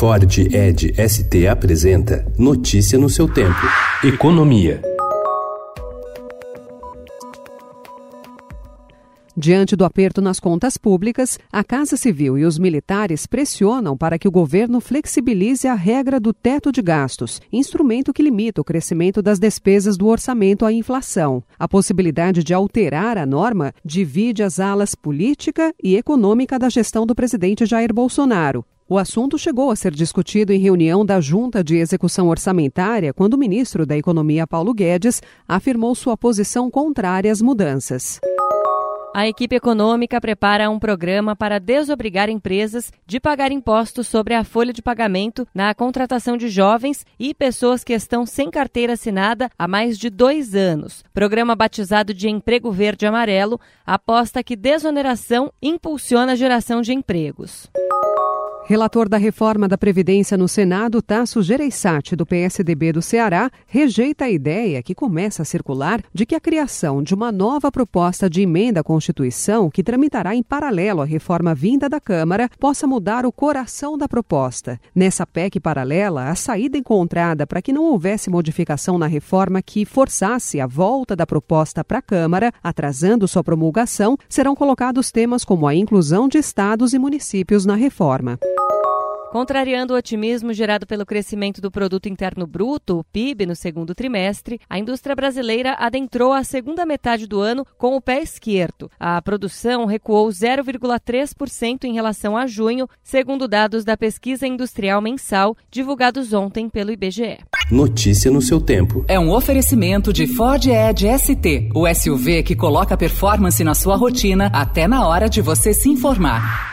Ford Ed ST apresenta Notícia no seu tempo. Economia. Diante do aperto nas contas públicas, a Casa Civil e os militares pressionam para que o governo flexibilize a regra do teto de gastos, instrumento que limita o crescimento das despesas do orçamento à inflação. A possibilidade de alterar a norma divide as alas política e econômica da gestão do presidente Jair Bolsonaro. O assunto chegou a ser discutido em reunião da Junta de Execução Orçamentária quando o ministro da Economia, Paulo Guedes, afirmou sua posição contrária às mudanças. A equipe econômica prepara um programa para desobrigar empresas de pagar impostos sobre a folha de pagamento na contratação de jovens e pessoas que estão sem carteira assinada há mais de dois anos. Programa batizado de Emprego Verde Amarelo aposta que desoneração impulsiona a geração de empregos. Relator da reforma da Previdência no Senado, Tasso Gereissati, do PSDB do Ceará, rejeita a ideia que começa a circular de que a criação de uma nova proposta de emenda à Constituição, que tramitará em paralelo à reforma vinda da Câmara, possa mudar o coração da proposta. Nessa PEC paralela, a saída encontrada para que não houvesse modificação na reforma que forçasse a volta da proposta para a Câmara, atrasando sua promulgação, serão colocados temas como a inclusão de estados e municípios na reforma. Contrariando o otimismo gerado pelo crescimento do produto interno bruto, o PIB, no segundo trimestre, a indústria brasileira adentrou a segunda metade do ano com o pé esquerdo. A produção recuou 0,3% em relação a junho, segundo dados da pesquisa industrial mensal divulgados ontem pelo IBGE. Notícia no seu tempo. É um oferecimento de Ford Edge ST, o SUV que coloca performance na sua rotina até na hora de você se informar.